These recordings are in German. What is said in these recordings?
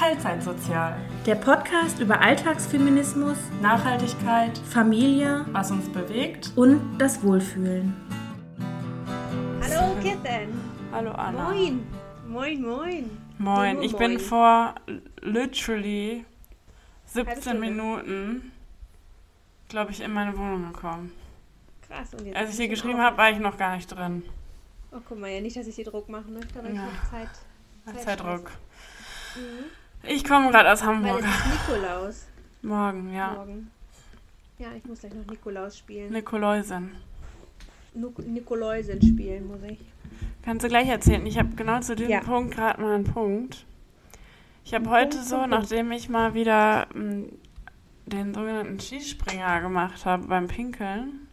Teilzeitsozial. Der Podcast über Alltagsfeminismus, Nachhaltigkeit, Familie was uns bewegt. und das Wohlfühlen. Hallo Kirsten. Hallo Anna. Moin. Moin, moin. Moin. Ich bin vor literally Halbe 17 Stunde. Minuten, glaube ich, in meine Wohnung gekommen. Krass. Und jetzt Als ich hier geschrieben habe, war ich noch gar nicht drin. Oh, guck mal, ja, nicht, dass ich dir Druck mache, ne? Da habe ich Ja. noch Zeit. Zeitdruck. Mhm. Ich komme gerade aus Weil Hamburg. es ist Nikolaus Morgen, ja. morgen. Ja, ich muss gleich noch Nikolaus spielen. Nikoläusen. Nikoläusen spielen muss ich. Kannst du gleich erzählen? Ich habe genau zu diesem Ja. Punkt gerade mal einen Punkt. Ich habe heute Punkt so, Punkt. nachdem ich mal wieder m, den sogenannten Skispringer gemacht habe beim Pinkeln,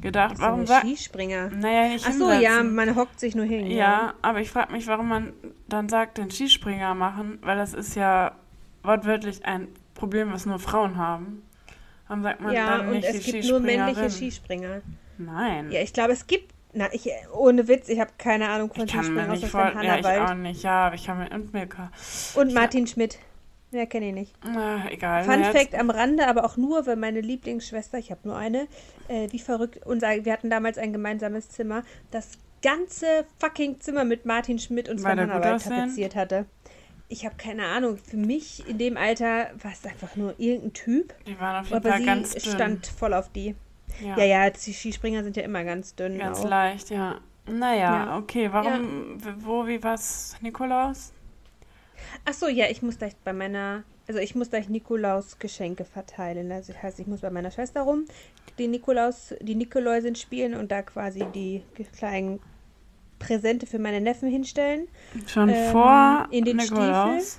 gedacht, warum ja sagt. Skispringer. Naja, nicht Ach so, ja, hinsetzen. man hockt sich nur hin. Ja, aber ich frage mich, warum man dann sagt, den Skispringer machen, weil das ist ja wortwörtlich ein Problem, was nur Frauen haben. Warum sagt man Ja, dann und nicht es die gibt nur männliche Skispringer? Nein. Ja, ich glaube, es gibt. Na, ich, ohne Witz, ich habe keine Ahnung von ich Skispringen, nicht außer vor... Sven Ja, ich auch nicht. Ja, aber ich kann mir... Und Milka. und Martin Schmidt. Wer kenne ich nicht. Na, egal. Fun jetzt- Fact am Rande, aber auch nur, weil meine Lieblingsschwester, ich habe nur eine, äh, wie verrückt, unser, wir hatten damals ein gemeinsames Zimmer, das ganze fucking Zimmer mit Martin Schmidt und Sven Hannawald tapeziert hatte. Ich habe keine Ahnung, für mich in dem Alter war es einfach nur irgendein Typ, Die waren auf jeden aber Fall sie ganz dünn. stand voll auf die. ja, Ja, ja, die Skispringer sind ja immer ganz dünn. ganz auch. leicht, ja. Naja, Ja. okay. Warum, w- wo, wie, was, Nikolaus? Ach so, ja, ich muss gleich bei meiner, also ich muss gleich Nikolaus Geschenke verteilen. Also das heißt, ich muss bei meiner Schwester rum die Nikolaus, die Nikoläusin spielen und da quasi die kleinen Präsente für meine Neffen hinstellen. Schon Ähm, vor in den Nikolaus?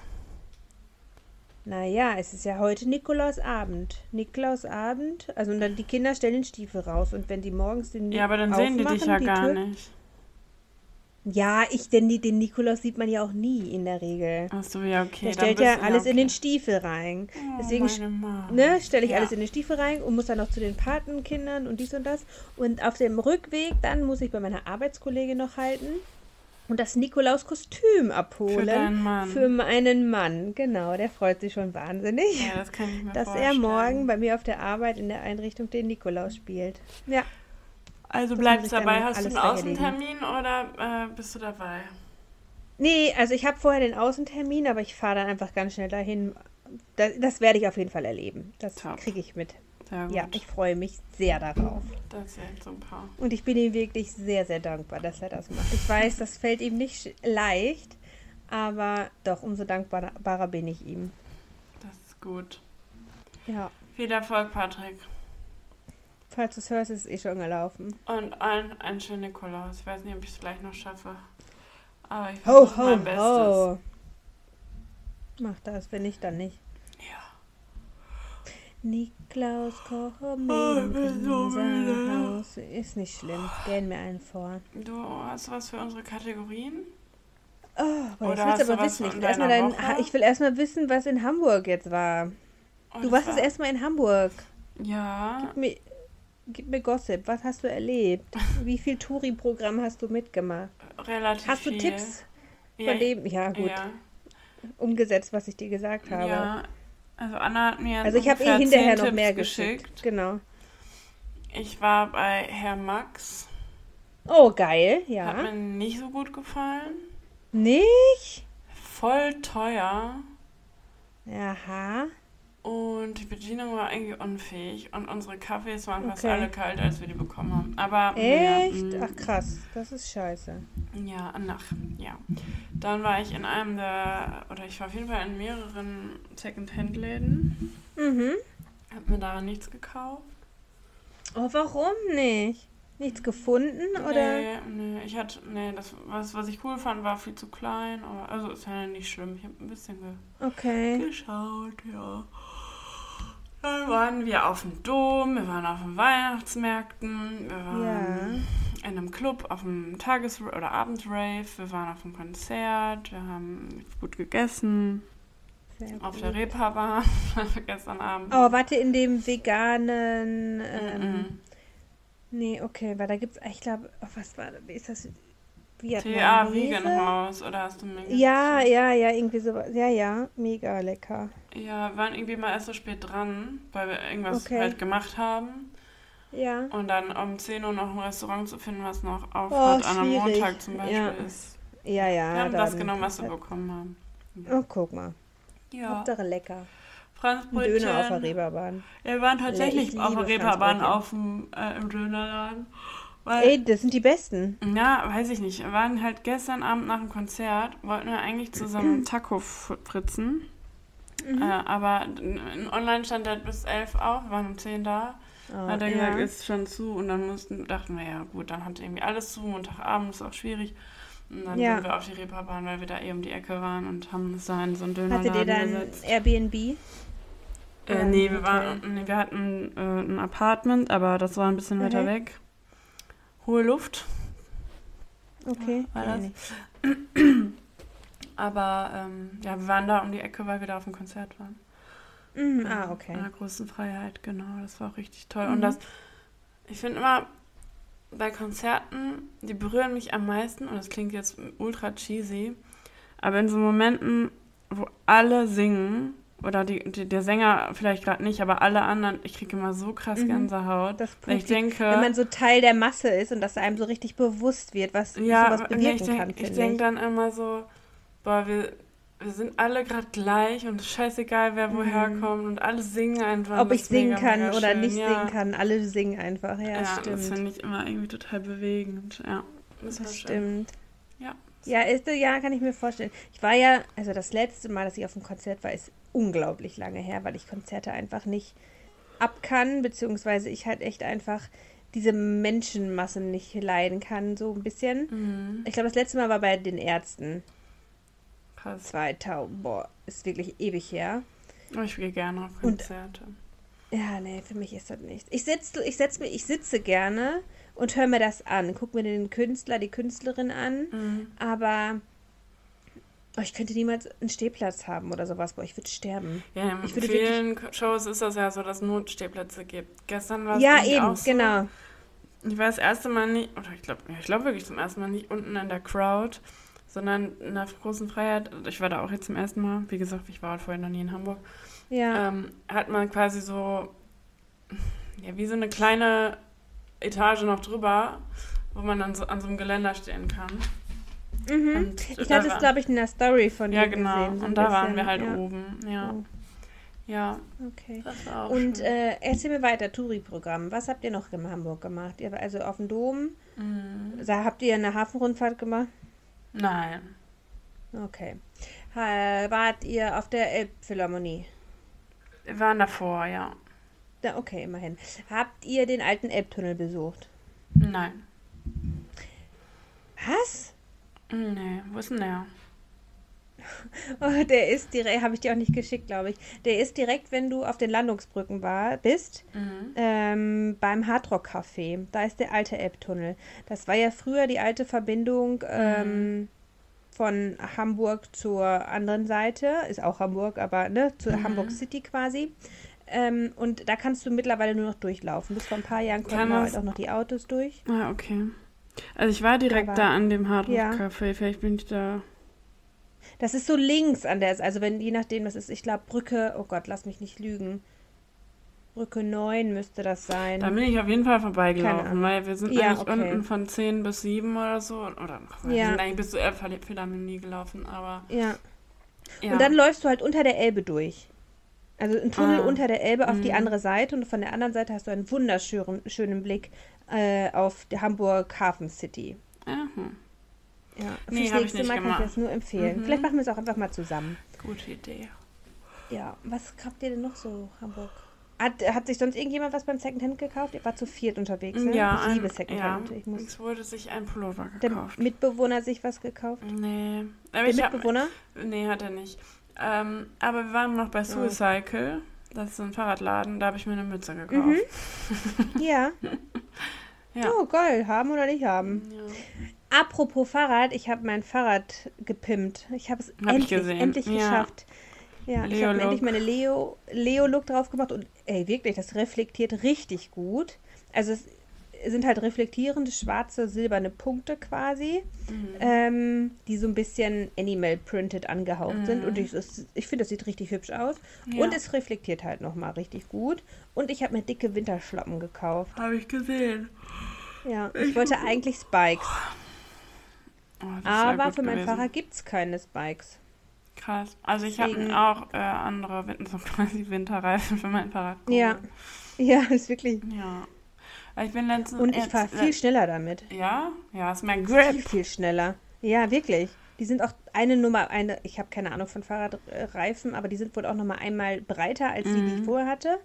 Naja, es ist ja heute Nikolausabend. Nikolausabend, also und dann die Kinder stellen den Stiefel raus und wenn die morgens den Ja, aber dann sehen die dich ja gar nicht. Ja, ich, denn den Nikolaus sieht man ja auch nie in der Regel. Ach so, ja, okay. Der stellt ja alles in okay. den Stiefel rein. Oh, Deswegen ne, stelle ich Ja. alles in den Stiefel rein und muss dann noch zu den Patenkindern und dies und das. Und auf dem Rückweg dann muss ich bei meiner Arbeitskollegin noch halten und das Nikolauskostüm abholen. Für Mann. Für meinen Mann, genau. Der freut sich schon wahnsinnig, Ja, das dass er vorstellen. morgen bei mir auf der Arbeit in der Einrichtung den Nikolaus spielt. Ja. Also bleibst ich dabei. Hast du einen. Außentermin oder äh, bist du dabei? Nee, also ich habe vorher den Außentermin, aber ich fahre dann einfach ganz schnell dahin. Das, das werde ich auf jeden Fall erleben. Das kriege ich mit. Ja, ich freue mich sehr darauf. Das ist echt super. Und ich bin ihm wirklich sehr, sehr dankbar, dass er das macht. Ich weiß, das fällt ihm nicht leicht, aber doch, umso dankbarer bin ich ihm. Das ist gut. Ja, Viel Erfolg, Patrick. Falls du es hörst, ist es eh schon gelaufen. Und allen einen schönen Nikolaus. Ich weiß nicht, ob ich es gleich noch schaffe. Aber ich Ho, versuche ho, mein Bestes. ho. Mach das, wenn nicht, dann nicht. Ja. Niklaus, koche ich mir bin so müde. Haus. Ist nicht schlimm, gähn mir einen vor. Du hast was für unsere Kategorien? Oh, boah, Oder ich will du aber wissen. Ich will, erstmal dein, ich will erstmal wissen, was in Hamburg jetzt war. Oh, Du warst jetzt war- erstmal in Hamburg. Ja. Gib mir, gib mir Gossip. Was hast du erlebt? Wie viel Touri-Programm hast du mitgemacht? Relativ Hast du viel. Tipps Ja, von dem? Ja, gut. Ja. Umgesetzt, was ich dir gesagt habe. ja. Also Anna hat mir Also ich habe eh hinterher noch mehr Tipps geschickt. Genau. Ich war bei Herr Max. Oh, geil. Hat Ja. mir nicht so gut gefallen. Nicht? Voll teuer. Aha. Und die Bedienung war irgendwie unfähig. Und unsere Kaffees waren fast Okay. alle kalt, als wir die bekommen haben. Aber Echt? Ja, mm, Ach krass. Das ist scheiße. ja, nach. Ja. Dann war ich in einem der, oder ich war auf jeden Fall in mehreren Second-Hand-Läden. Mhm. Hab mir da nichts gekauft. Oh, warum nicht? Nichts gefunden oder? Nee, nee, ich hatte, nee, das, was, was ich cool fand, war viel zu klein. Aber, also ist ja nicht schlimm. Ich habe ein bisschen ge Okay. geschaut, ja. Dann waren wir auf dem Dom, wir waren auf den Weihnachtsmärkten, wir waren in einem Club auf dem Tages- oder Abendrave, wir waren auf einem Konzert, wir haben gut gegessen, Sehr auf gut. der Reeperbahn gestern Abend. Oh, warte, in dem veganen. Ähm, Mhm. Nee, okay, weil da gibt's, ich glaube, oh, was war, wie ist das? TA Vietnamese. Wiegenhaus, oder hast du mir Ja, ja, ja, irgendwie sowas. Ja, ja, mega lecker. Ja, wir waren irgendwie mal erst so spät dran, weil wir irgendwas Okay. halt gemacht haben. Ja. Und dann um 10 Uhr noch ein Restaurant zu finden, was noch auf Oh, hat, an einem. Montag zum Beispiel Ja. ist. Ja, ja. Wir haben das genommen, was wir bekommen haben. Oh, guck mal. Ja. Hauptsache lecker. Franzbrötchen. Döner auf der Reeperbahn. Ja, wir waren tatsächlich Ich auf der Reeperbahn auf dem, äh, im Dönerladen. Weil, Ey, das sind die besten. ja, weiß ich nicht. Wir waren halt gestern Abend nach dem Konzert, wollten wir eigentlich zusammen Taco fritzen. Mhm. Äh, aber in online stand der bis 11 auf, wir waren um 10 da. Oh, hat er ja. gesagt, ist schon zu und dann mussten, dachten wir, ja gut, dann hat irgendwie alles zu, Montagabend ist auch schwierig. Und dann Ja. sind wir auf die Reeperbahn, weil wir da eh um die Ecke waren und haben uns da in so einen Dönerladen Hattet ihr dann gesetzt. Airbnb? Äh, nee, wir, waren, nee, wir hatten äh, ein Apartment, aber das war ein bisschen weiter Mhm. weg. Hohe Luft, Okay. War das? aber ähm, ja, wir waren da um die Ecke, weil wir da auf dem Konzert waren. Mhm. Ah, In okay. der großen Freiheit, genau. Das war auch richtig toll. Mhm. Und das, ich finde immer, bei Konzerten, die berühren mich am meisten, und das klingt jetzt ultra cheesy, aber in so Momenten, wo alle singen, oder die, die, der Sänger vielleicht gerade nicht, aber alle anderen, ich kriege immer so krass Mhm. Gänsehaut. Das weil ich denke, Wenn man so Teil der Masse ist und dass einem so richtig bewusst wird, was ja, sowas bewirken ich denke kann, ich denk ich. dann immer so, boah, wir, wir sind alle gerade gleich und scheißegal, wer woher Mhm. kommt und alle singen einfach. Ob Das ich singen mega, kann mega oder schön. nicht ja. singen kann, alle singen einfach. Ja, Ja, das stimmt. finde ich immer irgendwie total bewegend. Ja, das, Das schön. stimmt. Ja. Ja, ist, ja, kann ich mir vorstellen. Ich war ja, also das letzte Mal, dass ich auf einem Konzert war, ist unglaublich lange her, weil ich Konzerte einfach nicht ab kann, beziehungsweise ich halt echt einfach diese Menschenmassen nicht leiden kann, so ein bisschen. Mhm. Ich glaube, das letzte Mal war bei den Ärzten. Krass. 2000, boah, ist wirklich ewig her. Ich gehe gerne auf Und- Konzerte. Ja, nee, für mich ist das nichts. Ich, setz, ich, setz mir, ich sitze gerne und höre mir das an. Guck mir den Künstler, die Künstlerin an. Mhm. Aber oh, ich könnte niemals einen Stehplatz haben oder sowas. Boah, ich würde sterben. Ja, in Ich würde vielen Shows ist das ja so, dass es Notstehplätze gibt. Gestern war es Ja, eben, so. genau. Ich war das erste Mal nicht, oder ich glaube ich glaub wirklich zum ersten Mal nicht unten in der Crowd, sondern in der großen Freiheit. Ich war da auch jetzt zum ersten Mal. Wie gesagt, ich war halt vorher noch nie in Hamburg. Ja. ähm, hat man quasi so, ja, wie so eine kleine Etage noch drüber, wo man dann so an so einem Geländer stehen kann. mhm. Ich hatte es, glaube ich, in der Story von Ja, dir genau. gesehen. so und da waren bisschen. wir halt ja. oben. Ja. Oh, Ja, okay. das war auch Und schön. äh, erzähl mir weiter, Touri-Programm. Was habt ihr noch in Hamburg gemacht? Ihr, war also auf dem Dom. Mhm. Da habt ihr eine Hafenrundfahrt gemacht? Nein. Okay. Wart ihr auf der Elbphilharmonie? Wir waren davor, ja. Da, okay, immerhin. Habt ihr den alten Elbtunnel besucht? Nein. Was? Nee, wo ist denn der? Oh, der ist direkt, habe ich dir auch nicht geschickt, glaube ich. Der ist direkt, wenn du auf den Landungsbrücken war, bist, Mhm. ähm, beim Hardrock Café. Da ist der alte Elbtunnel. Das war ja früher die alte Verbindung ähm, von Hamburg zur anderen Seite. Ist auch Hamburg, aber ne, zu Mhm. Hamburg City quasi. Ähm, und da kannst du mittlerweile nur noch durchlaufen. Bis vor ein paar Jahren konnten da halt auch noch die Autos durch. Ah, okay. Also ich war direkt Aber- da an dem Hard Rock Ja. Café. Vielleicht bin ich da. Das ist so links an der, also wenn, je nachdem, das ist, ich glaube, Brücke, oh Gott, lass mich nicht lügen. Brücke 9 müsste das sein. Da bin ich auf jeden Fall vorbeigelaufen, weil wir sind Ja, eigentlich okay. unten von 10 bis 7 oder so. Oder wir Ja. sind eigentlich bis zur Elbphilharmonie gelaufen, aber ja. ja. Und dann läufst du halt unter der Elbe durch. Also ein Tunnel Ah. unter der Elbe auf die Mhm. andere Seite und von der anderen Seite hast du einen wunderschönen schönen Blick äh, auf die Hamburg Hafen City. Aha, Ja, Nee, fürs ich nächste Mal kann ich das nur empfehlen. Mhm. Vielleicht machen wir es auch einfach mal zusammen. gute Idee. Ja, was habt ihr denn noch so, Hamburg? Hat, hat sich sonst irgendjemand was beim Secondhand gekauft? Ihr wart zu viert unterwegs, ne? Ja, ich liebe Secondhand. ja, Ich muss es wurde sich ein Pullover der gekauft. Mitbewohner sich was gekauft? nee, aber Der ich hab, Mitbewohner? nee, hat er nicht. Ähm, aber wir waren noch bei Suicycle. Das ist ein Fahrradladen, da habe ich mir eine Mütze gekauft. Mhm. Ja. Ja. Oh, geil. Haben oder nicht haben. Ja. Apropos Fahrrad, ich habe mein Fahrrad gepimpt. Ich habe es Hab ich endlich, endlich Ja. geschafft. Ja, ich Leo habe Look. endlich meine Leo, Leo drauf gemacht und ey, wirklich, das reflektiert richtig gut. Also es, sind halt reflektierende schwarze, silberne Punkte quasi, ähm, die so ein bisschen Animal Printed angehaucht sind. Und ich, ich finde, das sieht richtig hübsch aus. Ja. Und es reflektiert halt nochmal richtig gut. Und ich habe mir dicke Winterschlappen gekauft. Habe ich gesehen. Ja, ich wollte eigentlich Spikes. Oh, wär Aber für mein gewesen. Fahrrad gibt es keine Spikes. Krass. Also ich habe auch äh, andere, so quasi Winterreifen für mein Fahrrad. Ja. Ja, ist wirklich. Ja. Ich bin letztens... Und ich fahre viel schneller damit. Ja? Ja, ist Viel, Grip. viel schneller. Ja, wirklich. Die sind auch eine Nummer, eine, ich habe keine Ahnung von Fahrradreifen, aber die sind wohl auch nochmal einmal breiter als die, die ich vorher hatte.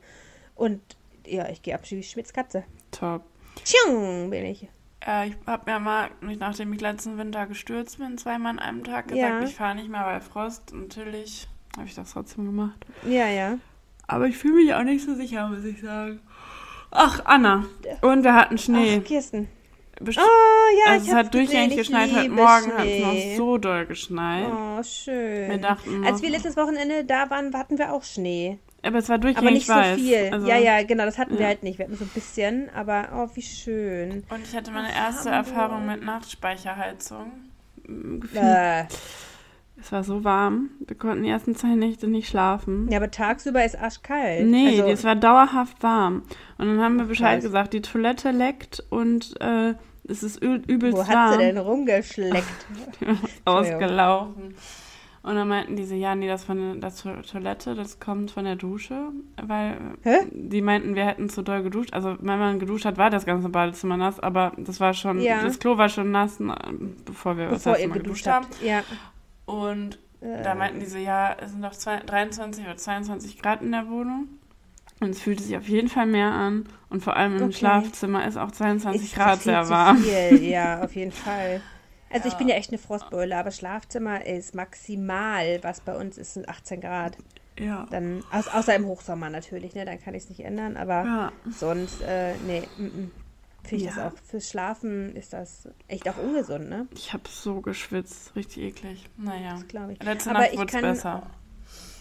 Und ja, ich gehe ab wie Schmitzkatze. Top. Tschung, bin ich. Äh, ich habe mir mal, nachdem ich letzten Winter gestürzt bin, zweimal an einem Tag gesagt, Ja. ich fahre nicht mehr bei Frost. Natürlich habe ich das trotzdem gemacht. Ja, ja. Aber ich fühle mich auch nicht so sicher, muss ich sagen. Ach, Anna. Und wir hatten Schnee. Ach, Kirsten. Best- Oh, ja, also ich es hat durchgängig geschneit. Heute Morgen hat es noch so doll geschneit. Oh, schön. Wir dachten Als wir letztes Wochenende da waren, hatten wir auch Schnee. Aber es war durchgängig Aber nicht so weiß. viel. Also, ja, ja, genau, das hatten wir ja. halt nicht. Wir hatten so ein bisschen, aber oh, wie schön. Und ich hatte meine erste Hamburg. Erfahrung mit Nachtspeicherheizung. Äh, Es war so warm. Wir konnten die ersten zwei Nächte nicht schlafen. ja, aber tagsüber ist arschkalt. Nee, also, es war dauerhaft warm. Und dann haben wir Bescheid Krass. gesagt, die Toilette leckt und äh, es ist übelst Wo hat warm. sie denn rumgeschleckt? Ausgelaufen. Und dann meinten diese, ja, nee, das von der To- Toilette, das kommt von der Dusche, weil Hä? die meinten, wir hätten zu doll geduscht. Also wenn man geduscht hat, war das ganze Badezimmer nass, aber das war schon, Ja. das Klo war schon nass, bevor wir das Bevor erste ihr Mal geduscht haben. Ja. Und Äh, da meinten die so, ja, es sind doch zwei, 23 oder 22 Grad in der Wohnung. Und es fühlte sich auf jeden Fall mehr an. Und vor allem im Okay. Schlafzimmer ist auch 22 ist Grad sehr warm. Viel. Ja, auf jeden Fall. Also ich Ja. bin ja echt eine Frostbeule, aber Schlafzimmer ist maximal, was bei uns ist, sind 18 Grad. Ja. Dann, außer im Hochsommer natürlich, ne? Dann kann ich es nicht ändern, aber Ja. sonst, äh, nee, mm, mm. Finde ich Ja. das auch. Fürs Schlafen ist das echt auch ungesund, ne? Ich habe so geschwitzt. Richtig eklig. Naja. Das glaube ich. Letzte Aber Nacht wurde es besser.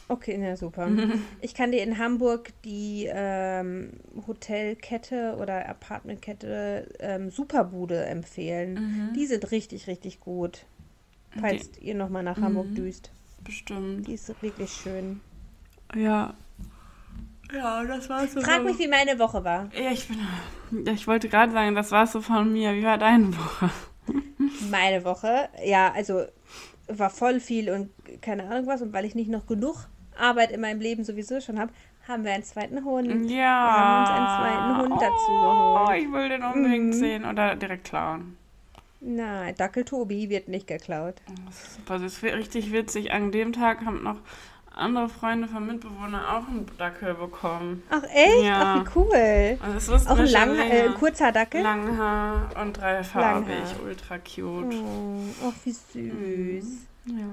Okay, na super. Ich kann dir in Hamburg die ähm, Hotelkette oder Apartmentkette ähm, Superbude empfehlen. Die sind richtig, richtig gut. Falls ihr nochmal nach Hamburg Mhm. düst. Bestimmt. Die ist wirklich schön. Ja. Ja, das war's so. Frag mich, wie meine Woche war. Ja, ich bin. Ja, ich wollte gerade sagen, das war's so von mir. Wie war deine Woche? Meine Woche, ja, also war voll viel und keine Ahnung was. Und weil ich nicht noch genug Arbeit in meinem Leben sowieso schon habe, haben wir einen zweiten Hund. Ja. haben uns einen zweiten Hund dazu Oh, geholt. ich will den unbedingt Mhm. sehen oder direkt klauen. Nein, Dackel Tobi wird nicht geklaut. Das ist super süß. Richtig witzig. An dem Tag haben noch andere Freunde von Mitbewohnern auch einen Dackel bekommen. Ach echt? Ja. Ach wie cool. Und das Auch ein lang, äh, kurzer Dackel? Langhaar und dreifarbig. Langhaar. Ultra cute. Oh, ach wie süß. Ja.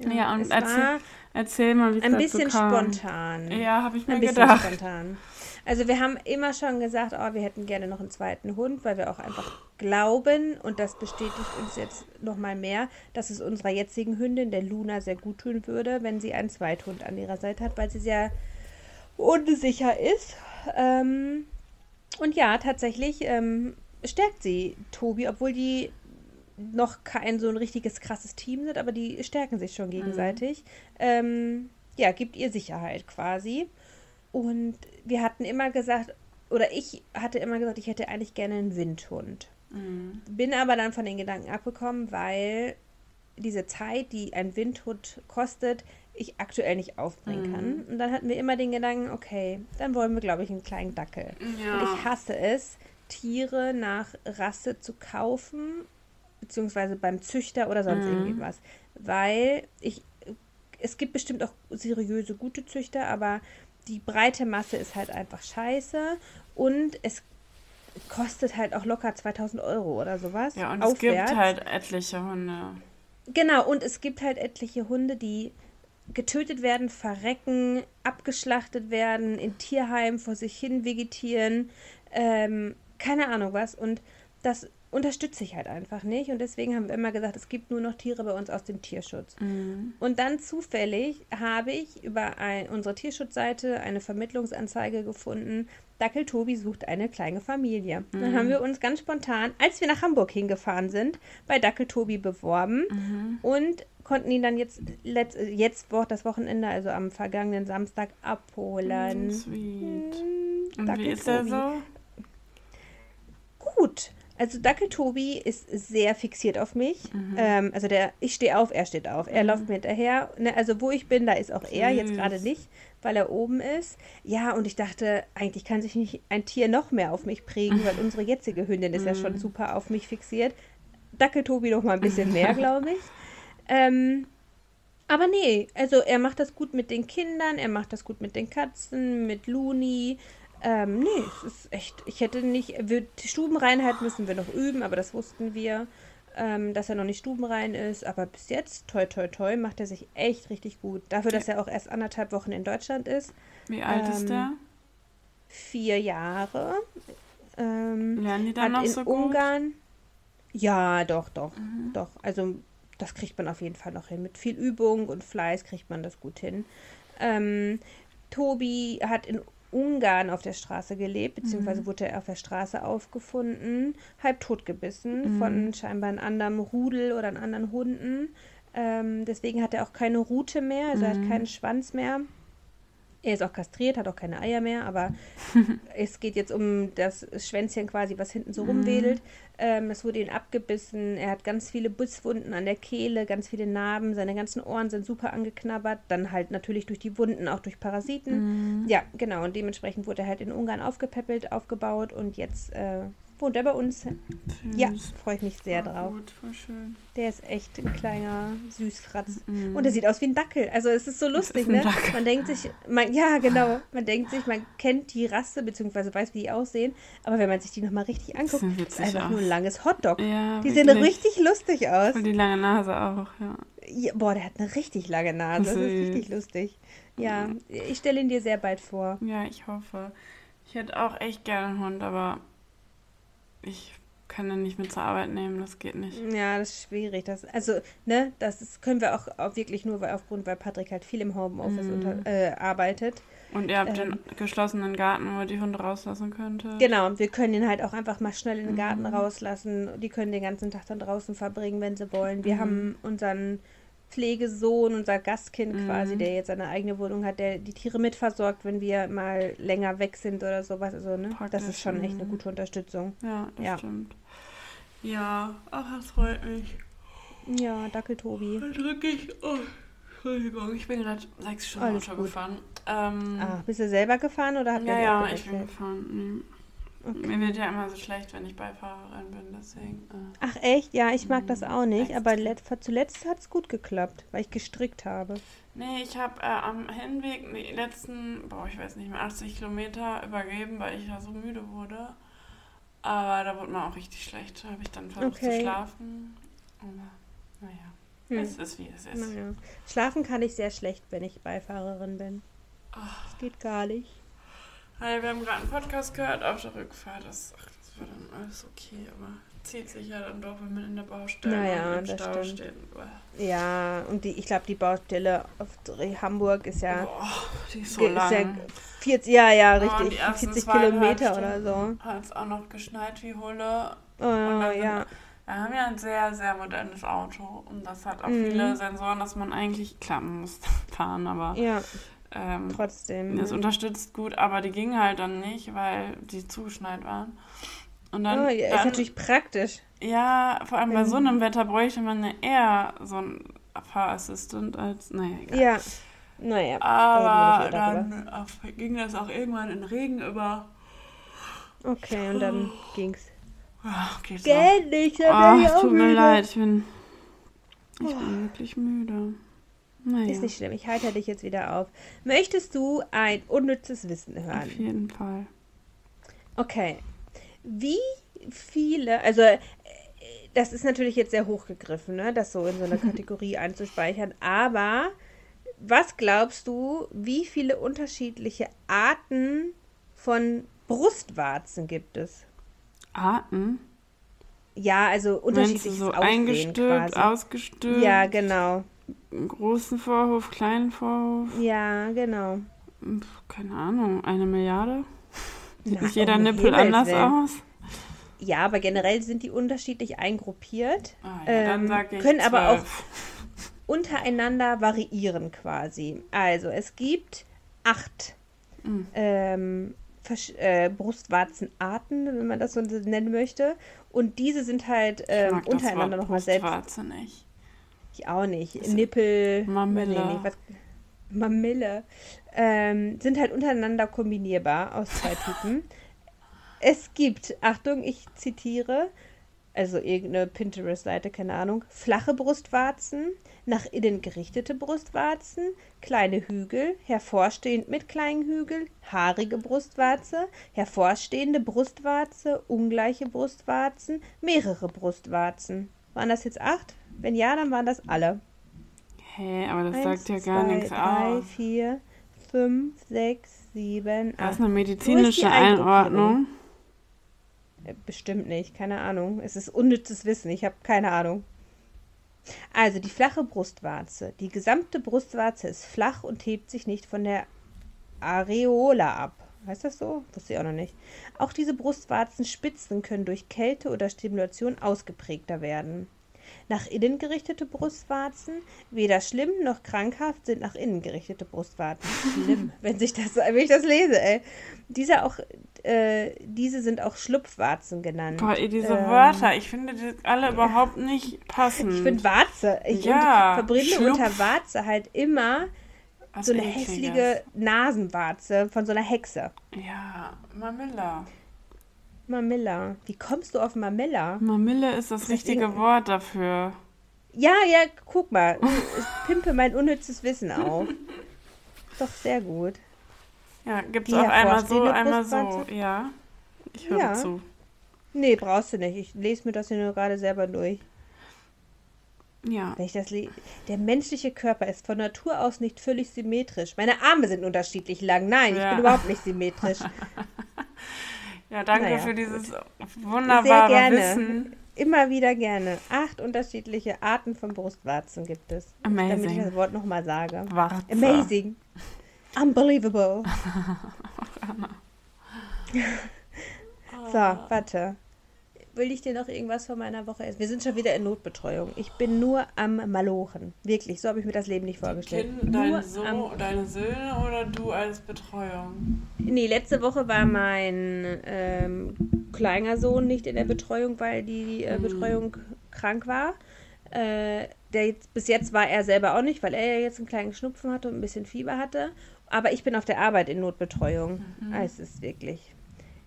Ja, und es erzähl- Erzähl mal, wie es ein bisschen kam. spontan. Ja, habe ich mir Ein bisschen gedacht. spontan. Also wir haben immer schon gesagt, oh, wir hätten gerne noch einen zweiten Hund, weil wir auch einfach glauben, und das bestätigt uns jetzt nochmal mehr, dass es unserer jetzigen Hündin, der Luna, sehr gut tun würde, wenn sie einen Zweithund an ihrer Seite hat, weil sie sehr unsicher ist. Ähm, und ja, tatsächlich ähm, stärkt sie Tobi, obwohl die noch kein so ein richtiges krasses Team sind, aber die stärken sich schon gegenseitig. Ähm, ja, gibt ihr Sicherheit quasi. Und wir hatten immer gesagt, oder ich hatte immer gesagt, ich hätte eigentlich gerne einen Windhund. Mhm. Bin aber dann von den Gedanken abgekommen, weil diese Zeit, die ein Windhund kostet, ich aktuell nicht aufbringen Mhm. kann. Und dann hatten wir immer den Gedanken, okay, dann wollen wir, glaube ich, einen kleinen Dackel. Und Ja. ich hasse es, Tiere nach Rasse zu kaufen, beziehungsweise beim Züchter oder sonst Mhm. irgendwie was. Weil ich, es gibt bestimmt auch seriöse, gute Züchter, aber die breite Masse ist halt einfach scheiße und es kostet halt auch locker 2000 Euro oder sowas. ja, und es aufwärts. gibt halt etliche Hunde. Genau, und es gibt halt etliche Hunde, die getötet werden, verrecken, abgeschlachtet werden, in Tierheimen vor sich hin vegetieren, ähm, keine Ahnung was. Und das unterstütze ich halt einfach nicht. Und deswegen haben wir immer gesagt, es gibt nur noch Tiere bei uns aus dem Tierschutz. Mhm. Und dann zufällig habe ich über ein, unsere Tierschutzseite eine Vermittlungsanzeige gefunden, Dackel Tobi sucht eine kleine Familie. Mhm. Dann haben wir uns ganz spontan, als wir nach Hamburg hingefahren sind, bei Dackel Tobi beworben mhm. und konnten ihn dann jetzt, letzt, jetzt das Wochenende, also am vergangenen Samstag, abholen. Mm, sweet. Hm, und wie ist er so? Gut. Also Dackel Tobi ist sehr fixiert auf mich. Mhm. Ähm, also der, ich stehe auf, er steht auf. Er mhm. läuft mir hinterher. Ne, also wo ich bin, da ist auch Süß. er jetzt gerade nicht, weil er oben ist. Ja, und ich dachte, eigentlich kann sich nicht ein Tier noch mehr auf mich prägen, weil unsere jetzige Hündin ist mhm. ja schon mhm. super auf mich fixiert. Dackel Tobi noch mal ein bisschen mehr, glaube ich. Ähm, aber nee, also er macht das gut mit den Kindern, er macht das gut mit den Katzen, mit Luni. Ähm, nee, es ist echt, ich hätte nicht, wir, Stubenreinheit müssen wir noch üben, aber das wussten wir, ähm, dass er noch nicht stubenrein ist. Aber bis jetzt, toi, toi, toi, macht er sich echt richtig gut. Dafür, dass er auch erst anderthalb Wochen in Deutschland ist. Wie alt ähm, ist er? Vier Jahre. Ähm, Lernen die dann noch in so gut? Ungarn. Ja, doch, doch, mhm. doch. Also das kriegt man auf jeden Fall noch hin. Mit viel Übung und Fleiß kriegt man das gut hin. Ähm, Tobi hat in Ungarn auf der Straße gelebt, beziehungsweise mhm. wurde er auf der Straße aufgefunden, halb tot gebissen mhm. von scheinbar einem anderen Rudel oder einem anderen Hunden. Ähm, deswegen hat er auch keine Rute mehr, also mhm. er hat mhm. keinen Schwanz mehr. Er ist auch kastriert, hat auch keine Eier mehr, aber es geht jetzt um das Schwänzchen quasi, was hinten so rumwedelt. Ähm, es wurde ihn abgebissen. Er hat ganz viele Bisswunden an der Kehle, ganz viele Narben. Seine ganzen Ohren sind super angeknabbert. Dann halt natürlich durch die Wunden, auch durch Parasiten. Mhm. Ja, genau. Und dementsprechend wurde er halt in Ungarn aufgepäppelt, aufgebaut und jetzt äh, wohnt er bei uns. Süß. Ja, freue ich mich sehr drauf. Gut, voll schön. Der ist echt ein kleiner Süßfratz. Mm. Und er sieht aus wie ein Dackel. Also es ist so lustig, ist ne? Dackel. Man denkt sich, man, ja genau, man denkt sich, man kennt die Rasse, beziehungsweise weiß, wie die aussehen. Aber wenn man sich die nochmal richtig anguckt, ist es einfach aus. nur ein langes Hotdog. Ja, die sehen richtig lustig aus. Und die lange Nase auch, ja. ja. Boah, der hat eine richtig lange Nase. Das ist richtig lustig. Ja, ich stelle ihn dir sehr bald vor. Ja, ich hoffe. Ich hätte auch echt gerne einen Hund, aber ich kann den nicht mit zur Arbeit nehmen, das geht nicht. Ja, das ist schwierig. Das, also, ne, das ist, können wir auch, auch wirklich nur weil aufgrund, weil Patrick halt viel im Homeoffice mm. unter, äh, arbeitet. Und ihr habt ähm, den geschlossenen Garten, wo ihr die Hunde rauslassen könnte. Genau, wir können ihn halt auch einfach mal schnell in den Garten mm. rauslassen. Die können den ganzen Tag dann draußen verbringen, wenn sie wollen. Wir mm. haben unseren Pflegesohn, unser Gastkind mhm. quasi, der jetzt eine eigene Wohnung hat, der die Tiere mitversorgt, wenn wir mal länger weg sind oder sowas. Also, ne? Das ist schon echt eine gute Unterstützung. Ja, das ja. stimmt. Ja, ach, das freut mich. Ja, Dackel Tobi. Dann drücke ich. Oh, Entschuldigung, ich bin gerade sechs Stunden Auto gefahren. Ähm, ah, bist du selber gefahren oder habt ihr Ja, ja, ich bin gefahren. Nee. Okay. Mir wird ja immer so schlecht, wenn ich Beifahrerin bin, deswegen. Äh. Ach echt? Ja, ich mag das auch nicht, aber zuletzt hat es gut geklappt, weil ich gestrickt habe. Nee, ich habe äh, am Hinweg die letzten, boah, ich weiß nicht mehr, 80 Kilometer übergeben, weil ich ja so müde wurde. Aber da wurde mir auch richtig schlecht. Da habe ich dann versucht okay. zu schlafen. Aber naja, hm. es ist wie es ist. Naja. Schlafen kann ich sehr schlecht, wenn ich Beifahrerin bin. Das geht gar nicht. Hey, wir haben gerade einen Podcast gehört auf der Rückfahrt. Das, ach, das war dann alles okay, aber zieht sich ja dann doch, wenn man in der Baustelle naja, im Stau stimmt. steht. Ja, und die, ich glaube, die Baustelle auf Hamburg ist ja. Boah, die ist so lang. Ja, 40, ja, ja, richtig. Oh, 40 Kilometer oder so. Hat es auch noch geschneit wie Hulle. Oh, ja. Wir haben ja ein sehr, sehr modernes Auto und das hat auch mhm. viele Sensoren, dass man eigentlich, klar, man muss fahren, aber ja. Ähm, Trotzdem. Das unterstützt gut, aber die gingen halt dann nicht, weil die zugeschneit waren. Und dann, oh, ja, dann, ist natürlich praktisch. Ja, vor allem bei so einem Wetter bräuchte man ja eher so einen Fahrassistent als, naja, egal. Ja, naja. Aber dann ging das auch irgendwann in Regen über. Okay, und dann ging's. Ja, geht's Geht nicht, Ach, tut mir leid, ich bin, ich oh. bin wirklich müde. Naja. Ist nicht schlimm, ich halte dich jetzt wieder auf. Möchtest du ein unnützes Wissen hören? Auf jeden Fall. Okay. Wie viele, also äh, das ist natürlich jetzt sehr hochgegriffen, ne, das so in so eine Kategorie einzuspeichern, aber was glaubst du, wie viele unterschiedliche Arten von Brustwarzen gibt es? Arten? Ja, also unterschiedliches so eingestülpt, ausgestülpt? Ja, genau großen Vorhof, kleinen Vorhof? Ja, genau. Keine Ahnung, eine Milliarde? Sieht nicht jeder Nippel anders Willen. aus? Ja, aber generell sind die unterschiedlich eingruppiert. Ah, ja, Ähm, ich können aber auch untereinander variieren quasi. Also es gibt acht Mhm. ähm, äh, Brustwarzenarten, wenn man das so nennen möchte. Und diese sind halt Ich ähm, mag das untereinander nochmal selbst. Brustwarze nicht. Ich auch nicht. Ist- Nippel. Mamille. ich nicht, was, Mamille. Ähm, sind halt untereinander kombinierbar aus zwei Typen. Es gibt, Achtung, ich zitiere, also irgendeine Pinterest-Seite, keine Ahnung, flache Brustwarzen, nach innen gerichtete Brustwarzen, kleine Hügel, hervorstehend mit kleinen Hügel, haarige Brustwarze, hervorstehende Brustwarze, ungleiche Brustwarzen, mehrere Brustwarzen. Waren das jetzt acht? Wenn ja, dann waren das alle. Hä, aber das Eins, sagt ja gar zwei, nichts drei, aus. vier, fünf, sechs, sieben, Das acht. ist eine medizinische Eingrupierung? Einordnung. Äh, Bestimmt nicht, keine Ahnung. Es ist unnützes Wissen, ich habe keine Ahnung. Also die flache Brustwarze. Die gesamte Brustwarze ist flach und hebt sich nicht von der Areola ab. Heißt das so? Wusste ich auch noch nicht. Auch diese Brustwarzenspitzen können durch Kälte oder Stimulation ausgeprägter werden. Nach innen gerichtete Brustwarzen, weder schlimm noch krankhaft sind nach innen gerichtete Brustwarzen. Schlimm, wenn, sich das, wenn ich das lese, ey. Diese, auch, äh, diese sind auch Schlupfwarzen genannt. Boah, ey, diese Ähm, Wörter, ich finde die alle überhaupt nicht passend. Ich finde Warze. Ich Ja, verbinde unter Warze halt immer Was so eine hässliche Nasenwarze von so einer Hexe. Ja, Mamilla. Mamilla. Wie kommst du auf Mamilla? Mamille ist das Das richtige Ding- Wort dafür. Ja, ja, guck mal. Ich pimpe mein unnützes Wissen auf. Doch sehr gut. Ja, gibt's Die auch einmal so, einmal so. Ja, ich höre Ja. zu. Nee, brauchst du nicht. Ich lese mir das hier nur gerade selber durch. Ja. Wenn ich das Der menschliche Körper ist von Natur aus nicht völlig symmetrisch. Meine Arme sind unterschiedlich lang. Nein, ich Ja. bin überhaupt nicht symmetrisch. Ja, danke Naja, für dieses Sehr wunderbare gerne. Wissen. Immer wieder gerne. Acht unterschiedliche Arten von Brustwarzen gibt es. Damit ich Amazing. das Wort nochmal sage. Warze. Amazing. Unbelievable. so, warte. Will ich dir noch irgendwas von meiner Woche erzählen? Wir sind schon wieder in Notbetreuung. Ich bin nur am Malochen. Wirklich, so habe ich mir das Leben nicht vorgestellt. Nur dein Sohn, am deine Söhne oder du als Betreuung? Nee, letzte Woche war mein ähm, kleiner Sohn nicht in der Betreuung, weil die äh, Betreuung krank war. Äh, der jetzt, bis jetzt war er selber auch nicht, weil er ja jetzt einen kleinen Schnupfen hatte und ein bisschen Fieber hatte. Aber ich bin auf der Arbeit in Notbetreuung. Ah, Es ist wirklich.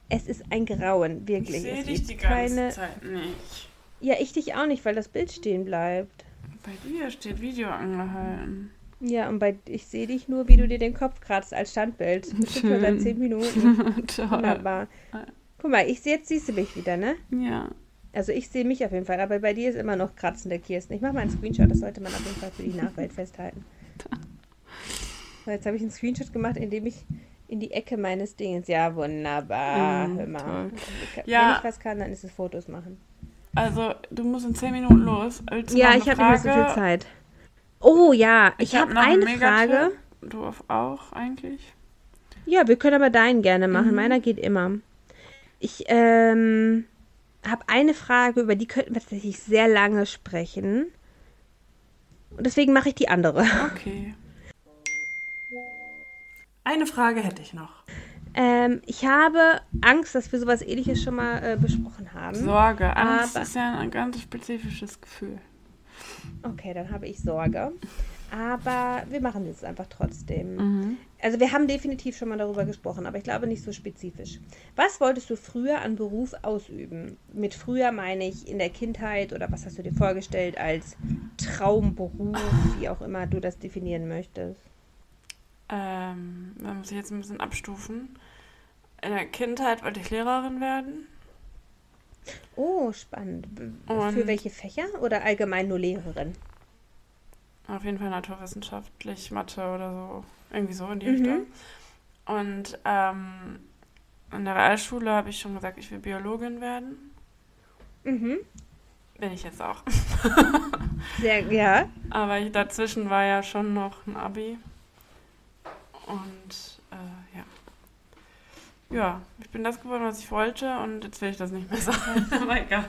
Es ist ein Grauen, Ich wirklich. sehe es dich die ganze keine. Zeit nicht. Ja, ich dich auch nicht, weil das Bild stehen bleibt. Bei dir steht Video angehalten. Ja, und bei ich sehe dich nur, wie du dir den Kopf kratzt als Standbild. Bestimmt schon seit zehn Minuten. Toll. Wunderbar. Guck mal, ich sehe jetzt siehst du mich wieder, ne? Ja. Also ich sehe mich auf jeden Fall, aber bei dir ist immer noch kratzende Kirsten. Ich mache mal einen Screenshot, das sollte man auf jeden Fall für die Nachwelt festhalten. So, jetzt habe ich einen Screenshot gemacht, in dem ich in die Ecke meines Dingens. Ja, wunderbar. Mm, Hör mal. Wenn Ja. ich was kann, dann ist es Fotos machen. Also, du musst in 10 Minuten los. Ja, ich habe nicht mehr so viel Zeit. Oh ja, ich, Ich hab habe einen eine. Frage. Du auch eigentlich? Ja, wir können aber deinen gerne machen. Mhm. Meiner geht immer. Ich ähm, habe eine Frage, über die könnten wir tatsächlich sehr lange sprechen. Und deswegen mache ich die andere. Okay. Eine Frage hätte ich noch. Ähm, ich habe Angst, dass wir sowas ähnliches schon mal äh, besprochen haben. Sorge. Angst Aber- ist ja ein ganz spezifisches Gefühl. Okay, dann habe ich Sorge. Aber wir machen es einfach trotzdem. Mhm. Also wir haben definitiv schon mal darüber gesprochen, aber ich glaube nicht so spezifisch. Was wolltest du früher an Beruf ausüben? Mit früher meine ich in der Kindheit oder was hast du dir vorgestellt als Traumberuf, wie auch immer du das definieren möchtest? Ähm, da muss ich jetzt ein bisschen abstufen. In der Kindheit wollte ich Lehrerin werden. Oh, spannend. Und- Für welche Fächer oder allgemein nur Lehrerin? Auf jeden Fall naturwissenschaftlich, Mathe oder so. Irgendwie so in die Mhm. Richtung. Und ähm, in der Realschule habe ich schon gesagt, ich will Biologin werden. Mhm. Bin ich jetzt auch. Sehr, ja. Aber ich, dazwischen war ja schon noch ein Abi. Und äh, ja. ja, ich bin das geworden, was ich wollte und jetzt will ich das nicht mehr sagen. Aber egal.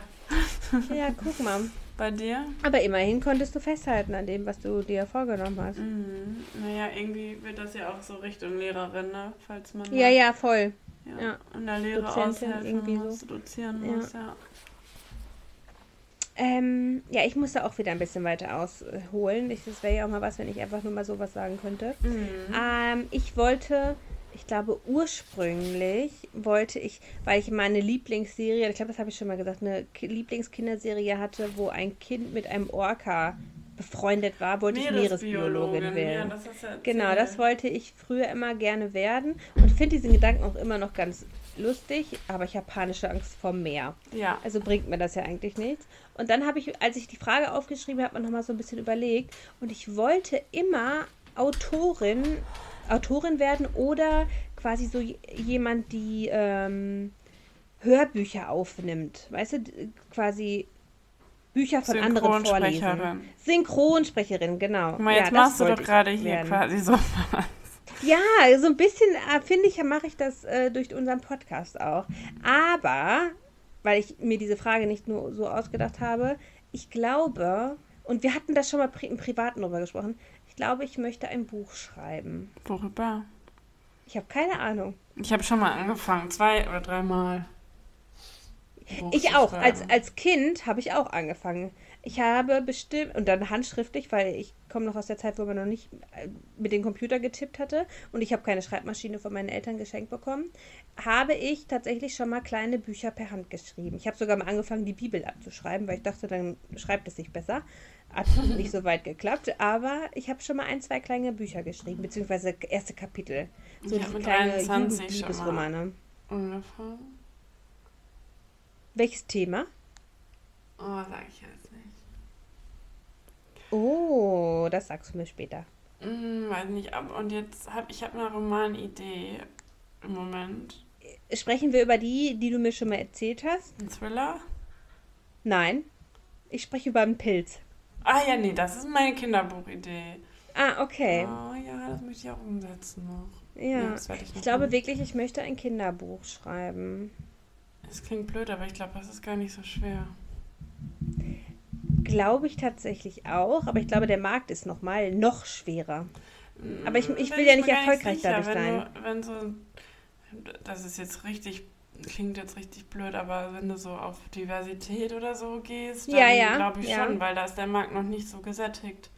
Ja, guck mal. Bei dir? Aber immerhin konntest du festhalten an dem, was du dir vorgenommen hast. Mhm. Naja, irgendwie wird das ja auch so Richtung Lehrerin, ne? Falls man Ja, ja, voll. ja, ja. in der Lehre Dozentin aushelfen irgendwie muss, so. dozieren Ja. muss, ja. Ähm, ja, ich musste auch wieder ein bisschen weiter ausholen. Ich, das wäre ja auch mal was, wenn ich einfach nur mal sowas sagen könnte. Mhm. Ähm, ich wollte, ich glaube ursprünglich wollte ich, weil ich meine Lieblingsserie, ich glaube, das habe ich schon mal gesagt, eine Ki- Lieblingskinderserie hatte, wo ein Kind mit einem Orca befreundet war, wollte ich Meeresbiologin werden. Ja, das erzählt. Genau, das wollte ich früher immer gerne werden und finde diesen Gedanken auch immer noch ganz lustig, aber ich habe panische Angst vor Meer. Ja. Also bringt mir das ja eigentlich nichts. Und dann habe ich, als ich die Frage aufgeschrieben habe, noch mal so ein bisschen überlegt und ich wollte immer Autorin, Autorin werden oder quasi so jemand, die ähm, Hörbücher aufnimmt. Weißt du, quasi Bücher von anderen vorlesen. Synchronsprecherin. Synchronsprecherin, genau. Guck mal, Ja, jetzt das machst du doch gerade hier werden. quasi so. Ja, so ein bisschen, finde ich, mache ich das äh, durch unseren Podcast auch. Aber, weil ich mir diese Frage nicht nur so ausgedacht habe, ich glaube, und wir hatten das schon mal pri im Privaten drüber gesprochen, ich glaube, ich möchte ein Buch schreiben. Worüber? Ich habe keine Ahnung. Ich habe schon mal angefangen, zwei oder dreimal. Ich auch. Als, als Kind habe ich auch angefangen. Ich habe bestimmt, und dann handschriftlich, weil ich komme noch aus der Zeit, wo man noch nicht äh, mit dem Computer getippt hatte und ich habe keine Schreibmaschine von meinen Eltern geschenkt bekommen, habe ich tatsächlich schon mal kleine Bücher per Hand geschrieben. Ich habe sogar mal angefangen, die Bibel abzuschreiben, weil ich dachte, dann schreibt es sich besser. Hat nicht so weit geklappt, aber ich habe schon mal ein, zwei kleine Bücher geschrieben, beziehungsweise erste Kapitel. So Ich diese kleine 23 schon mal. Jugendliebesromane. Ungefähr. Welches Thema? Oh, sag ich jetzt. Oh, das sagst du mir später. Hm, weiß nicht, ab und jetzt habe ich hab eine Romanidee im Moment. Sprechen wir über die, die du mir schon mal erzählt hast? Ein Thriller? Nein. Ich spreche über einen Pilz. Ah ja, nee, das ist meine Kinderbuchidee. Ah, okay. Oh ja, das möchte ich auch umsetzen noch. Ja. das werde ich noch Ich glaube wirklich, ich möchte ein Kinderbuch schreiben. Es klingt blöd, aber ich glaube, das ist gar nicht so schwer. Glaube ich tatsächlich auch, aber ich glaube, der Markt ist noch mal noch schwerer. Aber ich- ich will ja nicht erfolgreich sicher, dadurch sein. Du, wenn so, das ist jetzt richtig, klingt jetzt richtig blöd, aber wenn du so auf Diversität oder so gehst, dann Ja, ja, glaube ich ja. schon, weil da ist der Markt noch nicht so gesättigt.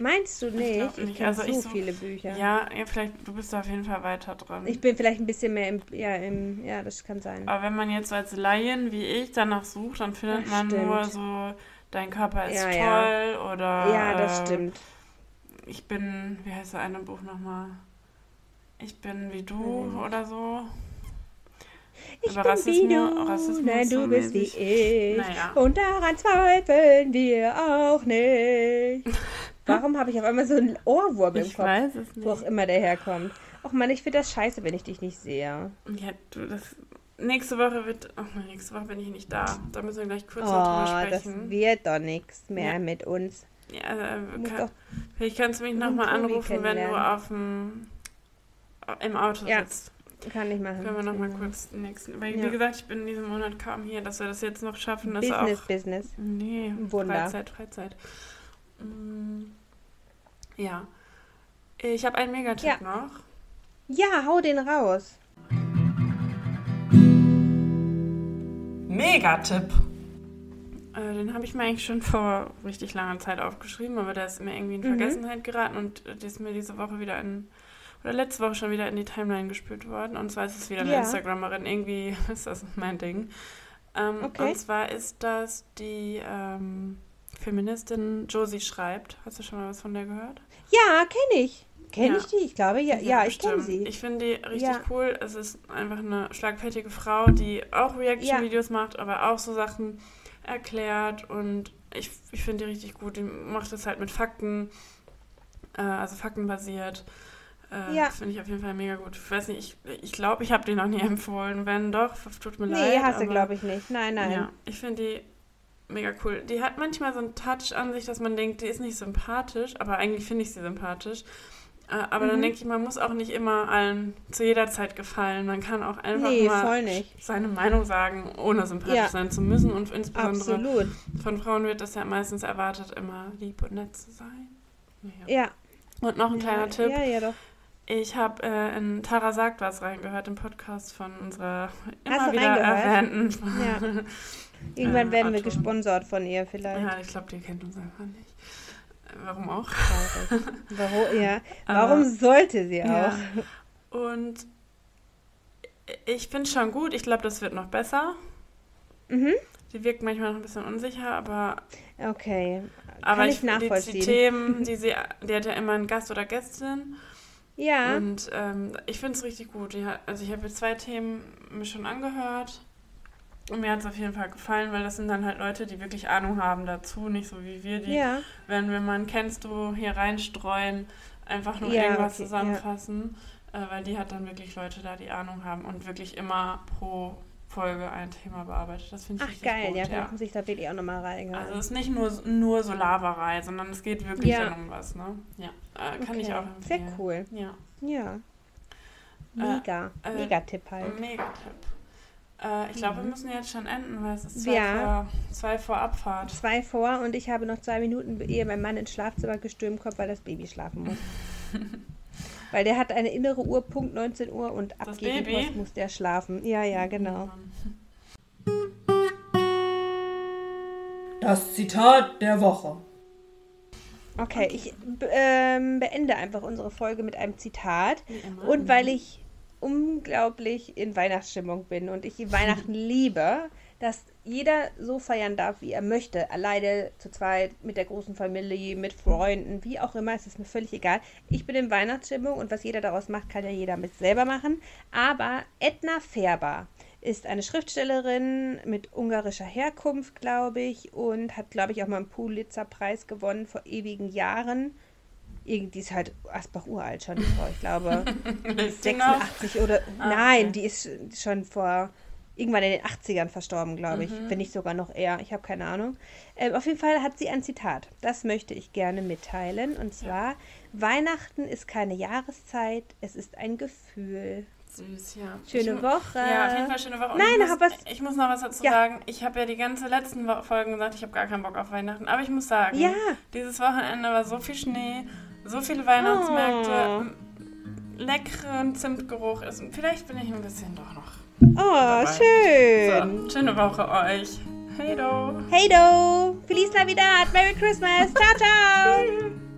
Meinst du nicht? Ich, nicht. kenne Also so, ich so- viele Bücher. Ja, ja, vielleicht, du bist da auf jeden Fall weiter dran. Ich bin vielleicht ein bisschen mehr im, ja, im, ja, das kann sein. aber wenn man jetzt so als Laien wie ich danach sucht, dann findet Ach, man nur stimmt. so, dein Körper ist Ja, toll ja. oder ja, das äh, stimmt. ich bin, wie heißt das eine Buch nochmal? Ich bin wie du ich oder so. Ich über bin Rassismus- wie du, Rassismus nein, du bist wie ich. Naja. Und daran zweifeln wir auch nicht. Warum habe ich auf einmal so einen Ohrwurm im Ich Kopf, weiß es nicht. wo auch immer der herkommt? Och Mann, ich finde das scheiße, wenn ich dich nicht sehe. Ja, du, das. Nächste Woche wird. Nein, nächste Woche bin ich nicht da. Da müssen wir gleich kurz noch Oh, drüber das sprechen. wird doch nichts mehr Ja. mit uns. Ja, musst kann, vielleicht kannst du mich nochmal anrufen, wenn du auf dem. im Auto Ja. sitzt. kann ich machen. Können wir nochmal kurz den nächsten. Weil, Ja. wie gesagt, ich bin in diesem Monat kaum hier, dass wir das jetzt noch schaffen, ist Business, auch. Business. Nee, Wunder. Freizeit, Freizeit. Mm, Ja. Ich habe einen Megatipp Ja. noch. Ja, hau den raus. Megatipp! Äh, den habe ich mir eigentlich schon vor richtig langer Zeit aufgeschrieben, aber der ist mir irgendwie in Mhm. Vergessenheit geraten und äh, der ist mir diese Woche wieder in, oder letzte Woche schon wieder in die Timeline gespült worden. Und zwar ist es wieder eine Ja. Instagramerin, irgendwie ist das mein Ding. Ähm, Okay. Und zwar ist das die ähm, Feministin Josie Schreibt. Hast du schon mal was von der gehört? Ja, kenne ich. Kenne Ja. ich die? Ich glaube, ja, ja, ich kenne sie. Ich finde die richtig Ja. cool. Es ist einfach eine schlagfertige Frau, die auch Reaction-Videos macht, aber auch so Sachen erklärt. Und ich, ich finde die richtig gut. Die macht das halt mit Fakten, äh, also faktenbasiert. Äh, Ja. Das finde ich auf jeden Fall mega gut. Ich weiß nicht, ich glaube, ich, glaub, ich habe die noch nie empfohlen. Wenn doch, tut mir leid. nee, hast du, glaube ich, nicht. Nein, nein. ja, ich finde die mega cool. Die hat manchmal so einen Touch an sich, dass man denkt, die ist nicht sympathisch, aber eigentlich finde ich sie sympathisch. Äh, aber dann denke ich, man muss auch nicht immer allen zu jeder Zeit gefallen. Man kann auch einfach Nee, mal seine Meinung sagen, ohne sympathisch Ja. sein zu müssen. Und insbesondere Absolut. von Frauen wird das ja meistens erwartet, immer lieb und nett zu sein. Ja. Ja. Und noch ein kleiner ja, Tipp. Ja, ja, doch. Ich habe äh, in Tara sagt was reingehört, im Podcast von unserer immer du wieder erwähnten. Ja. Irgendwann Äh, werden wir Autoren. gesponsert von ihr vielleicht. Ja, ich glaube, die kennt uns einfach nicht. Äh, Warum auch? Warum, ja. Warum sollte sie auch? Ja. Und ich finde es schon gut. Ich glaube, das wird noch besser. Mhm. Sie wirkt manchmal noch ein bisschen unsicher, aber, Okay. aber ich die, die nachvollziehen. Themen, die sie, die hat ja immer einen Gast oder Gästin. Ja. Und ähm, ich finde es richtig gut. Also ich habe jetzt zwei Themen mir schon angehört. Und mir hat es auf jeden Fall gefallen, weil das sind dann halt Leute, die wirklich Ahnung haben dazu, nicht so wie wir, die, Ja. wenn wir mal kennst du hier reinstreuen, einfach nur Ja, irgendwas okay, zusammenfassen. Äh, weil die hat dann wirklich Leute da, die Ahnung haben und wirklich immer pro Folge ein Thema bearbeitet. Das finde ich Ach geil, gut. ja, ja. vielleicht muss ich da wirklich auch nochmal reingehen. Also es ist nicht nur, nur so Laberei, sondern es geht wirklich Ja. um was, ne? Ja, äh, kann ich Okay. auch empfehlen. Sehr cool. Ja. Ja. Mega. äh, Mega-Tipp halt. Mega-Tipp. Äh, ich glaube, wir müssen jetzt schon enden, weil es ist zwei, Mhm. Ja. vor, zwei vor Abfahrt. Zwei vor und ich habe noch zwei Minuten, ehe mein Mann ins Schlafzimmer gestürmt kommt, weil das Baby schlafen muss. weil der hat eine innere Uhr, Punkt 19 Uhr und ab Das? Post muss der schlafen. Ja, ja, genau. Das Zitat der Woche. Okay, ich b- ähm, beende einfach unsere Folge mit einem Zitat. Und weil ich unglaublich in Weihnachtsstimmung bin und ich die Weihnachten liebe, dass jeder so feiern darf, wie er möchte. Alleine, zu zweit, mit der großen Familie, mit Freunden, wie auch immer, es ist mir völlig egal. Ich bin in Weihnachtsstimmung und was jeder daraus macht, kann ja jeder mit selber machen. Aber Edna Färber ist eine Schriftstellerin mit ungarischer Herkunft, glaube ich, und hat, glaube ich, auch mal einen Pulitzer-Preis gewonnen vor ewigen Jahren. Irgendwie ist halt Asbach uralt schon, die Frau, ich glaube. Lebt die noch? 86 oder. Ah, nein, okay. die ist schon vor. Irgendwann in den 80ern verstorben, glaube ich. Mhm. Wenn nicht sogar noch eher. Ich habe keine Ahnung. Ähm, auf jeden Fall hat sie ein Zitat. Das möchte ich gerne mitteilen. Und zwar: Weihnachten ist keine Jahreszeit, es ist ein Gefühl. Süß, ja. Schöne ich, Woche. Ja, auf jeden Fall schöne Woche. Und Nein, ich muss, was- ich muss noch was dazu Ja. sagen. Ich habe ja die ganze letzten Folgen gesagt, ich habe gar keinen Bock auf Weihnachten. Aber ich muss sagen, Ja. dieses Wochenende war so viel Schnee, so viele Weihnachtsmärkte, Oh. leckeren Zimtgeruch ist. Vielleicht bin ich ein bisschen doch noch. Oh, schön. So, schöne Woche euch. Hey do. Hey do! Feliz Navidad! Merry Christmas! Ciao, ciao!